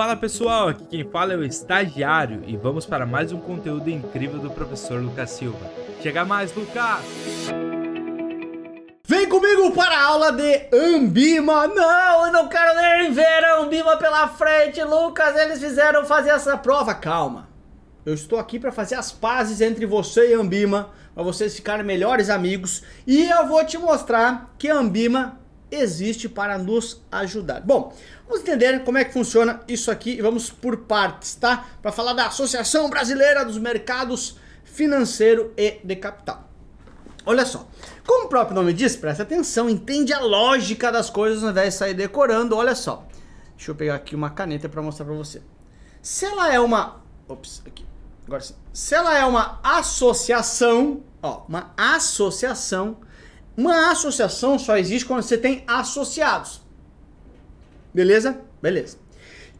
Fala pessoal, aqui quem fala é o estagiário e vamos para mais um conteúdo incrível do professor Lucas Silva. Chega mais, Lucas! Vem comigo para a aula de Ambima. Não, eu não quero nem ver a Ambima pela frente, Lucas. Eles fizeram fazer essa prova. Calma. Eu estou aqui para fazer as pazes entre você e Ambima, para vocês ficarem melhores amigos, e eu vou te mostrar que Ambima existe para nos ajudar. Bom, vamos entender como é que funciona isso aqui e vamos por partes, tá? Para falar da Associação Brasileira dos Mercados Financeiro e de Capital. Olha só, como o próprio nome diz, presta atenção, entende a lógica das coisas ao invés de sair decorando. Olha só, deixa eu pegar aqui uma caneta para mostrar para você. Se ela é uma, ops, aqui, agora sim. Se ela é uma associação, ó, uma associação uma associação só existe quando você tem associados. Beleza? Beleza.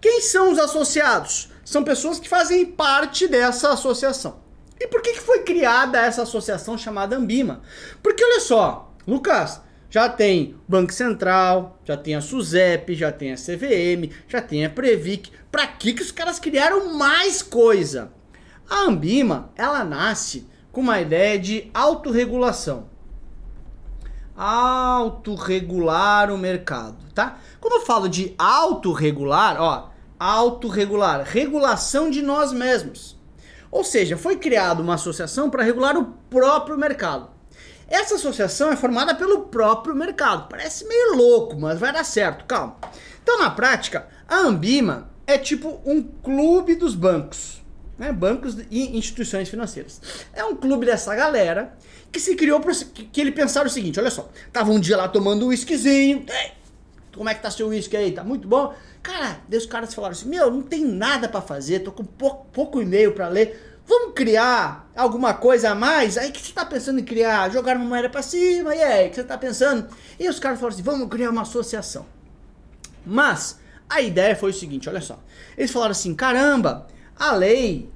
Quem são os associados? São pessoas que fazem parte dessa associação. E por que, foi criada essa associação chamada Ambima? Porque olha só, Lucas, já tem Banco Central, já tem a SUSEP, já tem a CVM, já tem a Previc. Para que, que os caras criaram mais coisa? A Ambima, ela nasce com uma ideia de autorregulação autorregular o mercado, tá? Quando eu falo de autorregular, ó, autorregular, regulação de nós mesmos. Ou seja, foi criada uma associação para regular o próprio mercado. Essa associação é formada pelo próprio mercado. Parece meio louco, mas vai dar certo, calma. Então, na prática, a Ambima é tipo um clube dos bancos, né? Bancos e instituições financeiras. É um clube dessa galera que se criou para que ele pensaram o seguinte, olha só, tava um dia lá tomando um whiskyzinho, como é que tá seu whisky aí? Tá muito bom? Cara, os caras falaram assim, meu, não tem nada para fazer, tô com pouco, pouco e-mail para ler, vamos criar alguma coisa a mais? Aí que você tá pensando em criar? Jogar uma moeda para cima, e aí, que você tá pensando? E os caras falaram assim, vamos criar uma associação. Mas, a ideia foi o seguinte, olha só, eles falaram assim, caramba, a lei,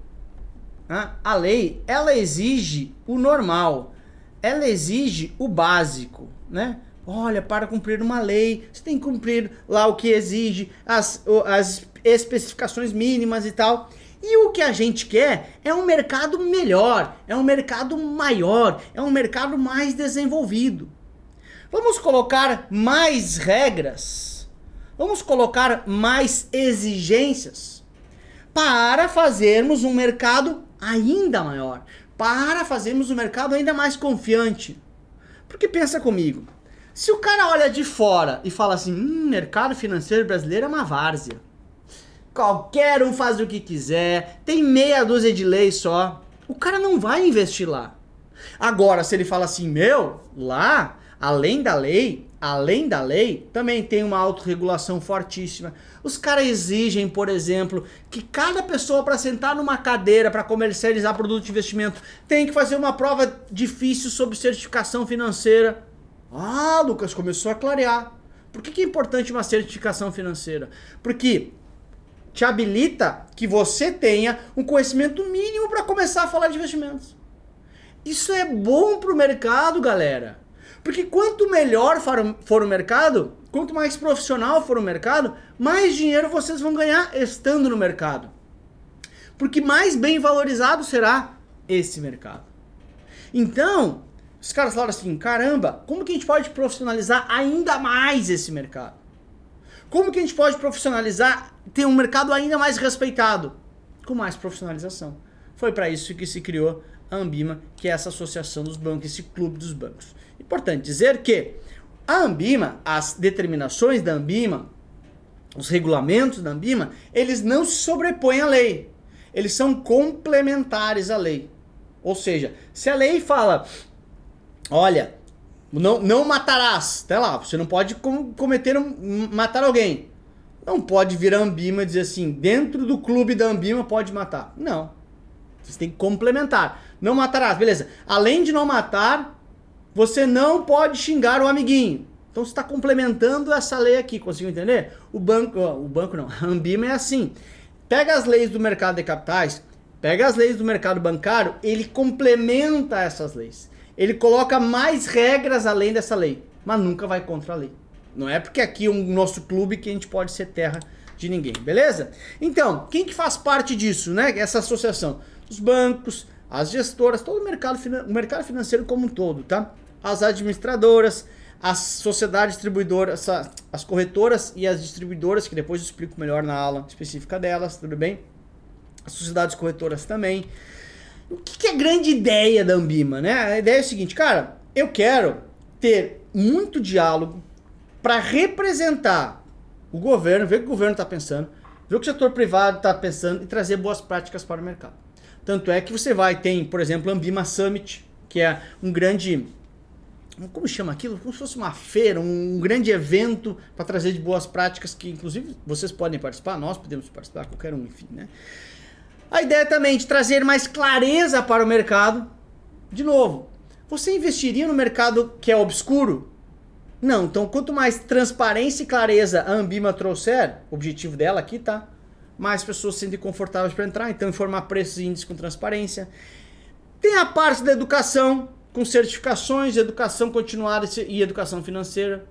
a lei, ela exige o normal, ela exige o básico, né? Olha, para cumprir uma lei, você tem que cumprir lá o que exige, as, as especificações mínimas e tal. E o que a gente quer é um mercado melhor, é um mercado maior, é um mercado mais desenvolvido. Vamos colocar mais regras, vamos colocar mais exigências para fazermos um mercado ainda maior, para fazermos o mercado ainda mais confiante. Porque pensa comigo, se o cara olha de fora e fala assim, hum, mercado financeiro brasileiro é uma várzea. Qualquer um faz o que quiser, tem meia dúzia de leis só. O cara não vai investir lá. Agora, se ele fala assim, meu, lá, além da lei, além da lei, também tem uma autorregulação fortíssima. Os caras exigem, por exemplo, que cada pessoa para sentar numa cadeira para comercializar produto de investimento tem que fazer uma prova difícil sobre certificação financeira. Ah, Lucas, começou a clarear. Por que, que é importante uma certificação financeira? Porque te habilita que você tenha um conhecimento mínimo para começar a falar de investimentos. Isso é bom para o mercado, galera. Porque quanto melhor for o mercado, quanto mais profissional for o mercado, mais dinheiro vocês vão ganhar estando no mercado. Porque mais bem valorizado será esse mercado. Então, os caras falaram assim: caramba, como que a gente pode profissionalizar ainda mais esse mercado? Como que a gente pode profissionalizar, ter um mercado ainda mais respeitado? Com mais profissionalização. Foi para isso que se criou a Ambima, que é essa associação dos bancos, esse clube dos bancos. Importante dizer que a Ambima, as determinações da Ambima, os regulamentos da Ambima, eles não se sobrepõem à lei. Eles são complementares à lei. Ou seja, se a lei fala, olha, não, não matarás, até lá, você não pode com, cometer um, matar alguém. Não pode vir a Ambima e dizer assim, dentro do clube da Ambima pode matar. Não. Você tem que complementar. Não matarás, beleza. Além de não matar, você não pode xingar o amiguinho. Então você está complementando essa lei aqui, conseguiu entender? O banco, o banco não, a Ambima é assim. Pega as leis do mercado de capitais, pega as leis do mercado bancário, ele complementa essas leis. Ele coloca mais regras além dessa lei, mas nunca vai contra a lei. Não é porque aqui é um nosso clube que a gente pode ser terra de ninguém, beleza? Então, quem que faz parte disso, né? Essa associação? Os bancos, as gestoras, todo o mercado, o mercado financeiro como um todo, tá? As administradoras, as sociedades distribuidoras, as corretoras e as distribuidoras, que depois eu explico melhor na aula específica delas, tudo bem? As sociedades corretoras também. O que, é a grande ideia da Ambima, né? A ideia é o seguinte, cara, eu quero ter muito diálogo para representar o governo, ver o que o governo está pensando, ver o que o setor privado está pensando e trazer boas práticas para o mercado. Tanto é que você vai, tem, por exemplo, a Ambima Summit, que é um grande. Como chama aquilo? Como se fosse uma feira, um grande evento para trazer de boas práticas que, inclusive, vocês podem participar, nós podemos participar, qualquer um, enfim, né? A ideia também de trazer mais clareza para o mercado. De novo, você investiria no mercado que é obscuro? Não, então quanto mais transparência e clareza a Ambima trouxer, o objetivo dela aqui tá, mais pessoas se sentem confortáveis para entrar, então informar preços e índices com transparência. Tem a parte da educação, com certificações, educação continuada e educação financeira.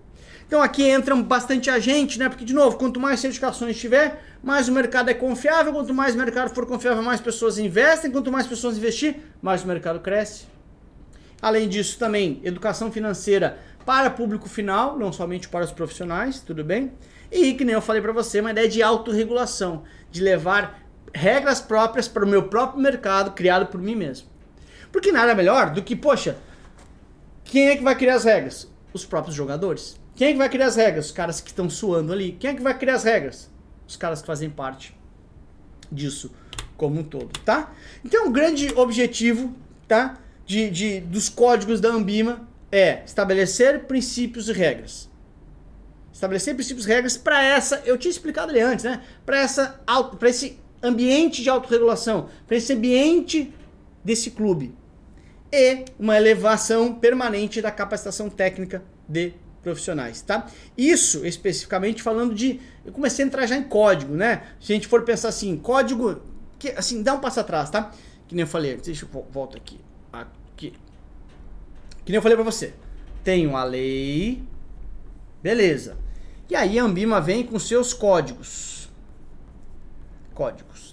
Então aqui entram bastante agente, né? Porque, de novo, quanto mais certificações tiver, mais o mercado é confiável. Quanto mais o mercado for confiável, mais pessoas investem. Quanto mais pessoas investir, mais o mercado cresce. Além disso, também educação financeira para público final, não somente para os profissionais, tudo bem? E que nem eu falei para você, uma ideia de autorregulação, de levar regras próprias para o meu próprio mercado, criado por mim mesmo. Porque nada melhor do que, poxa, quem é que vai criar as regras? Os próprios jogadores. Quem é que vai criar as regras? Os caras que estão suando ali. Quem é que vai criar as regras? Os caras que fazem parte disso como um todo, tá? Então, o grande objetivo, tá? De, de, dos códigos da Ambima é estabelecer princípios e regras. Estabelecer princípios e regras para essa, eu tinha explicado ali antes, né? Para essa para esse ambiente de autorregulação, para esse ambiente desse clube. E uma elevação permanente da capacitação técnica de profissionais, tá? Isso especificamente falando de eu comecei a entrar já em código, né? Se a gente for pensar assim, código que assim, dá um passo atrás, tá? Que nem eu falei, deixa eu volta aqui. Aqui. Que nem eu falei para você. Tenho a lei. Beleza. E aí a Ambima vem com seus códigos. Códigos.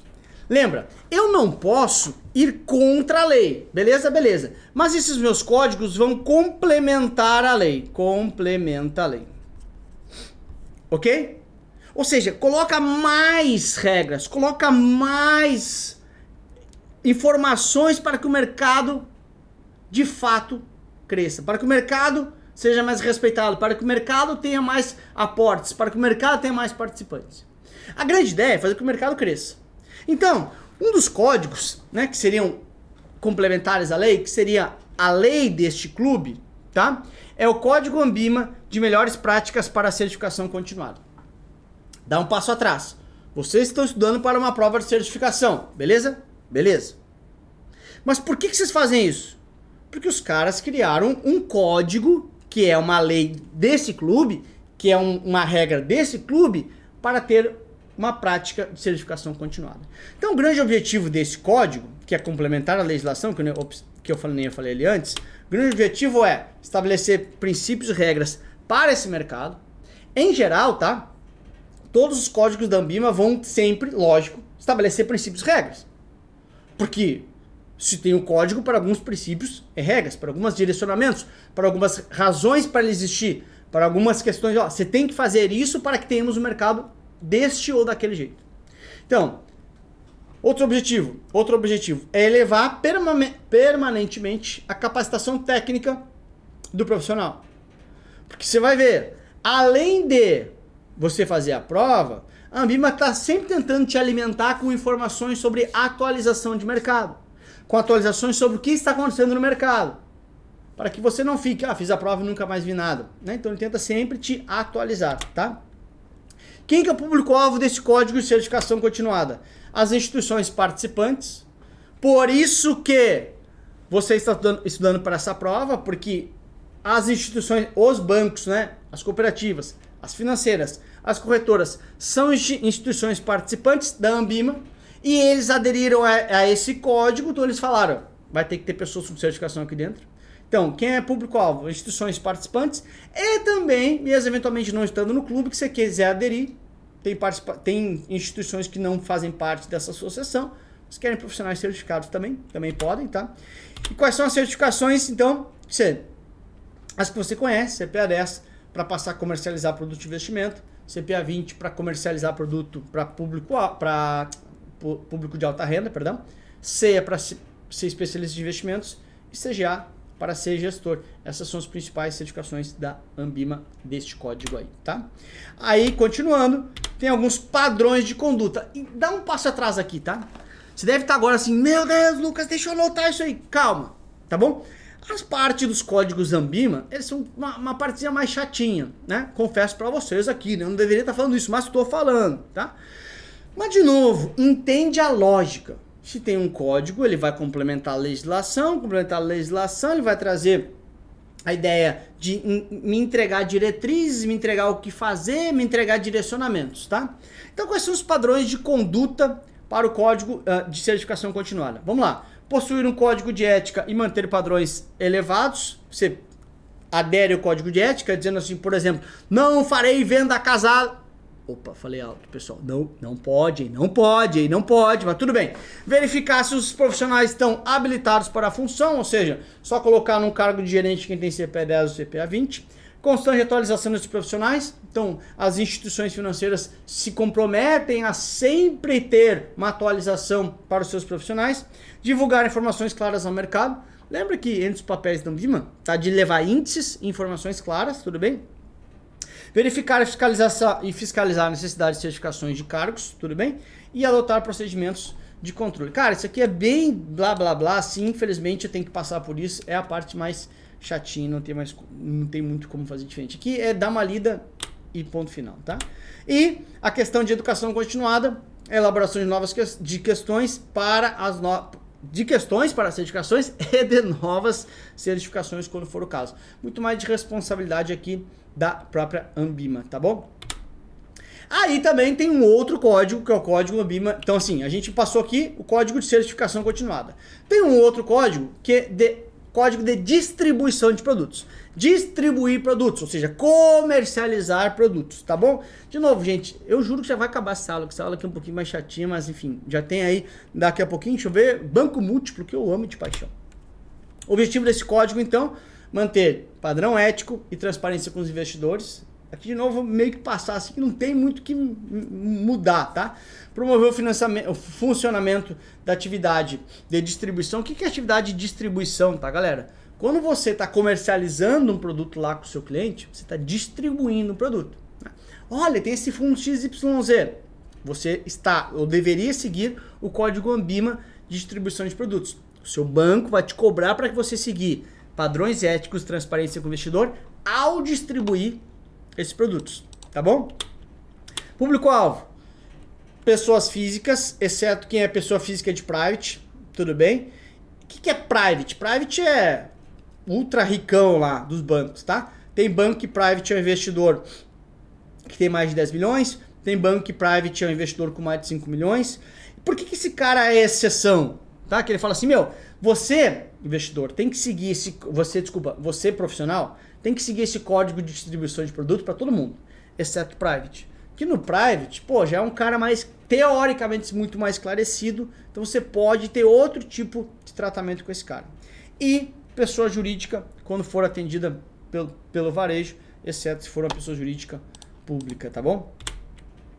Lembra, eu não posso ir contra a lei. Beleza? Beleza. Mas esses meus códigos vão complementar a lei. Complementa a lei. Ok? Ou seja, coloca mais regras, coloca mais informações para que o mercado de fato cresça, para que o mercado seja mais respeitado, para que o mercado tenha mais aportes, para que o mercado tenha mais participantes. A grande ideia é fazer com que o mercado cresça. Então, um dos códigos, né, que seriam complementares à lei, que seria a lei deste clube, tá? É o Código Ambima de melhores práticas para a certificação continuada. Dá um passo atrás. Vocês estão estudando para uma prova de certificação, beleza? Beleza. Mas por que, que vocês fazem isso? Porque os caras criaram um código, que é uma lei desse clube, que é um, uma regra desse clube, para ter uma prática de certificação continuada. Então, o grande objetivo desse código, que é complementar a legislação, que eu, que eu falei, nem eu falei ali antes, o grande objetivo é estabelecer princípios e regras para esse mercado. Em geral, tá? Todos os códigos da Ambima vão sempre, lógico, estabelecer princípios e regras. Porque se tem um código para alguns princípios e regras, para alguns direcionamentos, para algumas razões para ele existir, para algumas questões, ó, você tem que fazer isso para que tenhamos um mercado deste ou daquele jeito. Então, outro objetivo, outro objetivo é elevar permanentemente a capacitação técnica do profissional. Porque você vai ver, além de você fazer a prova, a Ambima está sempre tentando te alimentar com informações sobre atualização de mercado com atualizações sobre o que está acontecendo no mercado. Para que você não fique, ah, fiz a prova e nunca mais vi nada. Né? Então ele tenta sempre te atualizar, tá? Quem que é o público-alvo desse código de certificação continuada? As instituições participantes. Por isso que você está estudando, para essa prova, porque as instituições, os bancos, né, as cooperativas, as financeiras, as corretoras, são instituições participantes da Ambima, e eles aderiram a, a esse código, então eles falaram, vai ter que ter pessoas com certificação aqui dentro. Então, quem é público-alvo? Instituições participantes e também, mesmo eventualmente não estando no clube, que você quiser aderir, tem, tem instituições que não fazem parte dessa associação. Se querem profissionais certificados também, também podem, tá? E quais são as certificações, então? Você, as que você conhece, CPA 10 para passar a comercializar produto de investimento, CPA 20 para comercializar produto para público, para público de alta renda, perdão, CEA para ser especialista de investimentos e CGA para ser gestor. Essas são as principais certificações da Ambima deste código aí, tá? Aí, continuando, tem alguns padrões de conduta. E dá um passo atrás aqui, tá? Você deve estar agora assim, meu Deus, Lucas, deixa eu anotar isso aí. Calma, tá bom? As partes dos códigos Ambima, eles são uma, uma partezinha mais chatinha, né? Confesso para vocês aqui, né? Eu não deveria estar falando isso, mas estou falando, tá? Mas, de novo, entende a lógica. Se tem um código, ele vai complementar a legislação, complementar a legislação, ele vai trazer a ideia de me entregar diretrizes, me entregar o que fazer, me entregar direcionamentos, tá? Então, quais são os padrões de conduta para o código uh, de certificação continuada? Vamos lá. Possuir um código de ética e manter padrões elevados. Você adere ao código de ética, dizendo assim, por exemplo, não farei venda casada Opa, falei alto, pessoal. Não, não pode, não pode, não pode, mas tudo bem. Verificar se os profissionais estão habilitados para a função, ou seja, só colocar num cargo de gerente quem tem CPA 10 ou CPA 20. Constante atualização dos profissionais. Então, as instituições financeiras se comprometem a sempre ter uma atualização para os seus profissionais. Divulgar informações claras ao mercado. Lembra que entre os papéis da Ambima tá de levar índices informações claras, tudo bem? Verificar e fiscalizar, e fiscalizar a necessidade de certificações de cargos, tudo bem? E adotar procedimentos de controle. Cara, isso aqui é bem blá blá blá, sim, infelizmente eu tenho que passar por isso, é a parte mais chatinha, não tem, mais, não tem muito como fazer diferente. Aqui é dar uma lida e ponto final, tá? E a questão de educação continuada, elaboração de novas que, de questões para as no, de questões para certificações e de novas certificações quando for o caso. Muito mais de responsabilidade aqui da própria Ambima, tá bom? Aí também tem um outro código, que é o código Ambima. Então, assim, a gente passou aqui o código de certificação continuada. Tem um outro código que é de código de distribuição de produtos. Distribuir produtos, ou seja, comercializar produtos, tá bom? De novo, gente, eu juro que já vai acabar essa aula, que essa aula aqui é um pouquinho mais chatinha, mas enfim, já tem aí daqui a pouquinho, deixa eu ver, banco múltiplo, que eu amo de paixão. O objetivo desse código, então, manter padrão ético e transparência com os investidores. Aqui de novo meio que passar assim que não tem muito que mudar, tá? Promover o, financiamento, o funcionamento da atividade de distribuição. O que é atividade de distribuição, tá, galera? Quando você está comercializando um produto lá com o seu cliente, você está distribuindo o produto. Né? Olha, tem esse fundo XYZ. Você está ou deveria seguir o código Ambima de distribuição de produtos. O seu banco vai te cobrar para que você seguir padrões éticos, transparência com o investidor ao distribuir esses produtos, tá bom? Público-alvo: pessoas físicas, exceto quem é pessoa física de private, tudo bem? O que, que é private? Private é ultra ricão lá dos bancos, tá? Tem banco que private é um investidor que tem mais de 10 milhões, tem banco que private é um investidor com mais de 5 milhões. Por que, que esse cara é exceção? Tá? Que ele fala assim, meu, você, investidor, tem que seguir esse. Você, desculpa, você profissional, tem que seguir esse código de distribuição de produto para todo mundo, exceto private. Que no private, pô, já é um cara mais teoricamente muito mais esclarecido, então você pode ter outro tipo de tratamento com esse cara. E pessoa jurídica, quando for atendida pelo, pelo varejo, exceto se for uma pessoa jurídica pública, tá bom?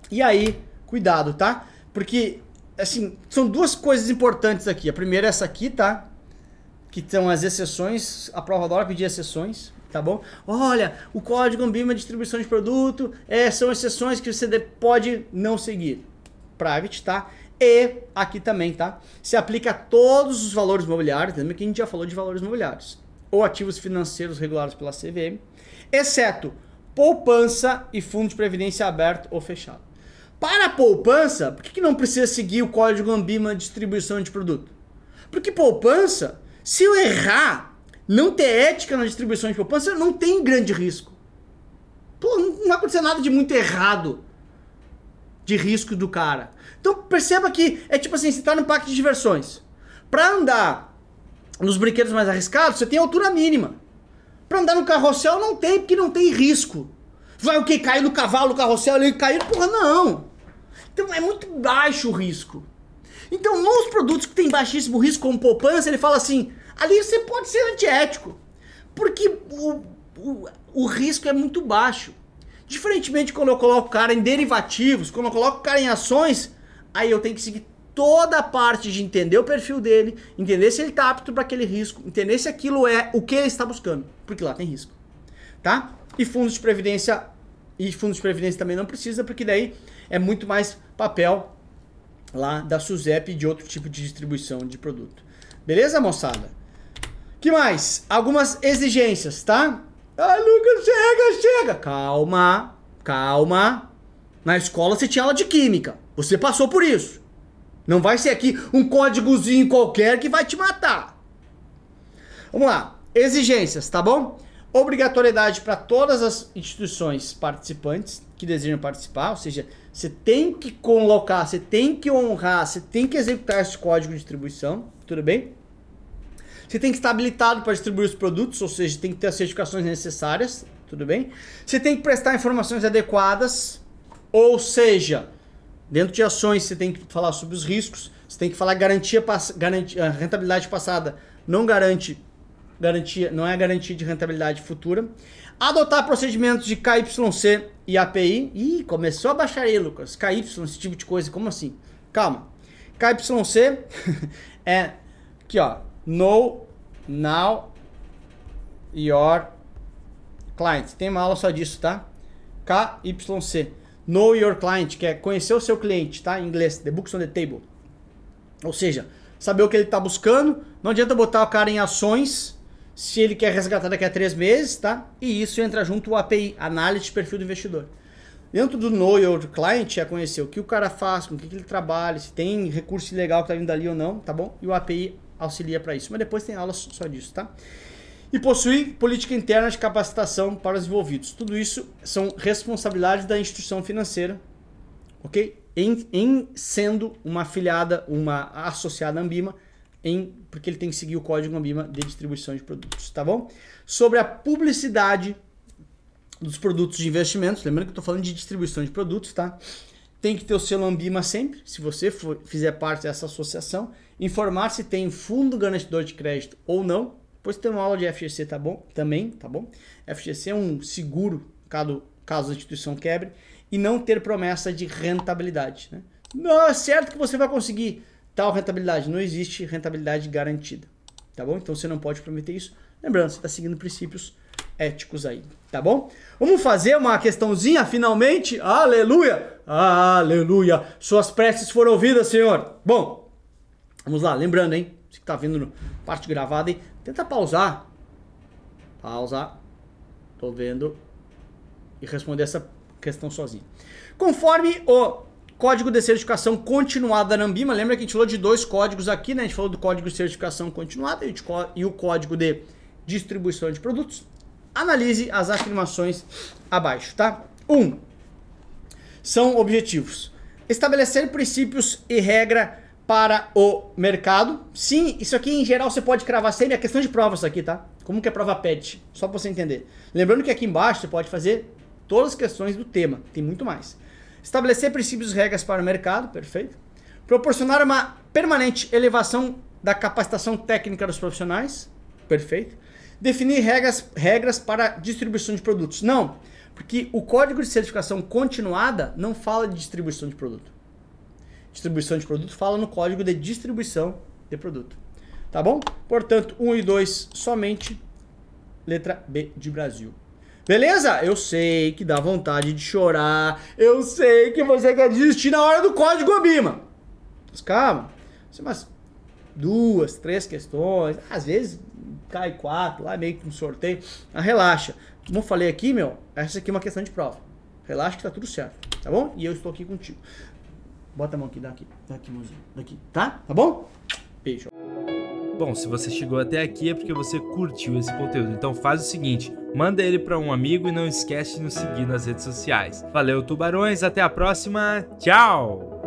E aí, cuidado, tá? Porque assim, são duas coisas importantes aqui. A primeira é essa aqui, tá? Que são as exceções. A prova adora pedir exceções, tá bom? Olha, o código Ambima distribuição de produto é, são exceções que você pode não seguir. Private, tá? E aqui também, tá? Se aplica a todos os valores imobiliários, lembra que a gente já falou de valores imobiliários, ou ativos financeiros regulados pela CVM, exceto poupança e fundo de previdência aberto ou fechado. Para a poupança, por que, que não precisa seguir o código Ambima de distribuição de produto? Porque poupança, se eu errar, não ter ética na distribuição de poupança, não tem grande risco. Pô, não vai acontecer nada de muito errado de risco do cara. Então perceba que é tipo assim, você está no parque de diversões. Para andar nos brinquedos mais arriscados, você tem altura mínima. Para andar no carrossel não tem, porque não tem risco. Vai o quê? Cair no cavalo, no carrossel ali, cair? Porra, não. Então é muito baixo o risco. Então, nos produtos que tem baixíssimo risco, como poupança, ele fala assim: ali você pode ser antiético. Porque o, o, o risco é muito baixo. Diferentemente quando eu coloco o cara em derivativos, quando eu coloco o cara em ações, aí eu tenho que seguir toda a parte de entender o perfil dele, entender se ele está apto para aquele risco, entender se aquilo é o que ele está buscando, porque lá tem risco, tá? E fundos de previdência e fundos de previdência também não precisa, porque daí é muito mais papel lá da SUSEP e de outro tipo de distribuição de produto. Beleza, moçada? Que mais? Algumas exigências, tá? Ah, Lucas, chega, chega. Calma, calma. Na escola você tinha aula de química. Você passou por isso. Não vai ser aqui um códigozinho qualquer que vai te matar. Vamos lá. Exigências, tá bom? Obrigatoriedade para todas as instituições participantes que desejam participar, ou seja, você tem que colocar, você tem que honrar, você tem que executar esse código de distribuição, tudo bem? Você tem que estar habilitado para distribuir os produtos, ou seja, tem que ter as certificações necessárias, tudo bem? Você tem que prestar informações adequadas, ou seja, Dentro de ações, você tem que falar sobre os riscos, você tem que falar garantia, garantia rentabilidade passada não garante garantia, não é garantia de rentabilidade futura. Adotar procedimentos de KYC e API. Ih, começou a baixar aí, Lucas. KY, esse tipo de coisa, como assim? Calma. KYC é aqui, ó. Know now your client. Tem uma aula só disso, tá? KYC. Know Your Client, que é conhecer o seu cliente, tá? Em inglês, The Books on the Table. Ou seja, saber o que ele está buscando. Não adianta botar o cara em ações se ele quer resgatar daqui a três meses, tá? E isso entra junto o API, Análise de Perfil do Investidor. Dentro do Know Your Client é conhecer o que o cara faz, com o que, ele trabalha, se tem recurso legal que está vindo ali ou não, tá bom? E o API auxilia para isso. Mas depois tem aulas só disso, tá? e possuir política interna de capacitação para os envolvidos. Tudo isso são responsabilidades da instituição financeira, ok? Em, em sendo uma afiliada, uma associada à Ambima, em, porque ele tem que seguir o código Ambima de distribuição de produtos, tá bom? Sobre a publicidade dos produtos de investimentos, lembrando que eu estou falando de distribuição de produtos, tá? Tem que ter o selo Ambima sempre, se você for, fizer parte dessa associação, informar se tem fundo garantidor de crédito ou não, depois tem uma aula de FGC, tá bom? Também, tá bom? FGC é um seguro caso, caso a instituição quebre e não ter promessa de rentabilidade, né? Não é certo que você vai conseguir tal rentabilidade, não existe rentabilidade garantida, tá bom? Então você não pode prometer isso. Lembrando, você está seguindo princípios éticos aí, tá bom? Vamos fazer uma questãozinha finalmente? Aleluia! Aleluia! Suas preces foram ouvidas, Senhor. Bom, vamos lá, lembrando, hein? Você que está vendo no parte gravada aí, tenta pausar. Pausa. Tô vendo. E responder essa questão sozinho. Conforme o código de certificação continuada da Nambima, lembra que a gente falou de dois códigos aqui, né? A gente falou do código de certificação continuada e o código de distribuição de produtos. Analise as afirmações abaixo, tá? 1. Um, são objetivos. Estabelecer princípios e regra para o mercado. Sim, isso aqui em geral você pode cravar sempre. É questão de prova isso aqui, tá? Como que é prova PET? Só para você entender. Lembrando que aqui embaixo você pode fazer todas as questões do tema. Tem muito mais. Estabelecer princípios e regras para o mercado. Perfeito. Proporcionar uma permanente elevação da capacitação técnica dos profissionais. Perfeito. Definir regras, regras para distribuição de produtos. Não, porque o código de certificação continuada não fala de distribuição de produto distribuição de produto, fala no código de distribuição de produto. Tá bom? Portanto, 1 e 2 somente letra B de Brasil. Beleza? Eu sei que dá vontade de chorar. Eu sei que você quer desistir na hora do código Abima. Mas calma. São umas duas, três questões. Às vezes cai quatro, lá meio que um sorteio. Mas relaxa. Como eu falei aqui, meu, essa aqui é uma questão de prova. Relaxa que tá tudo certo. Tá bom? E eu estou aqui contigo. Bota a mão aqui, daqui. Daqui, mãozinha. Daqui, tá? Tá bom? Beijo. Bom, se você chegou até aqui é porque você curtiu esse conteúdo. Então faz o seguinte, manda ele para um amigo e não esquece de nos seguir nas redes sociais. Valeu, tubarões, até a próxima. Tchau.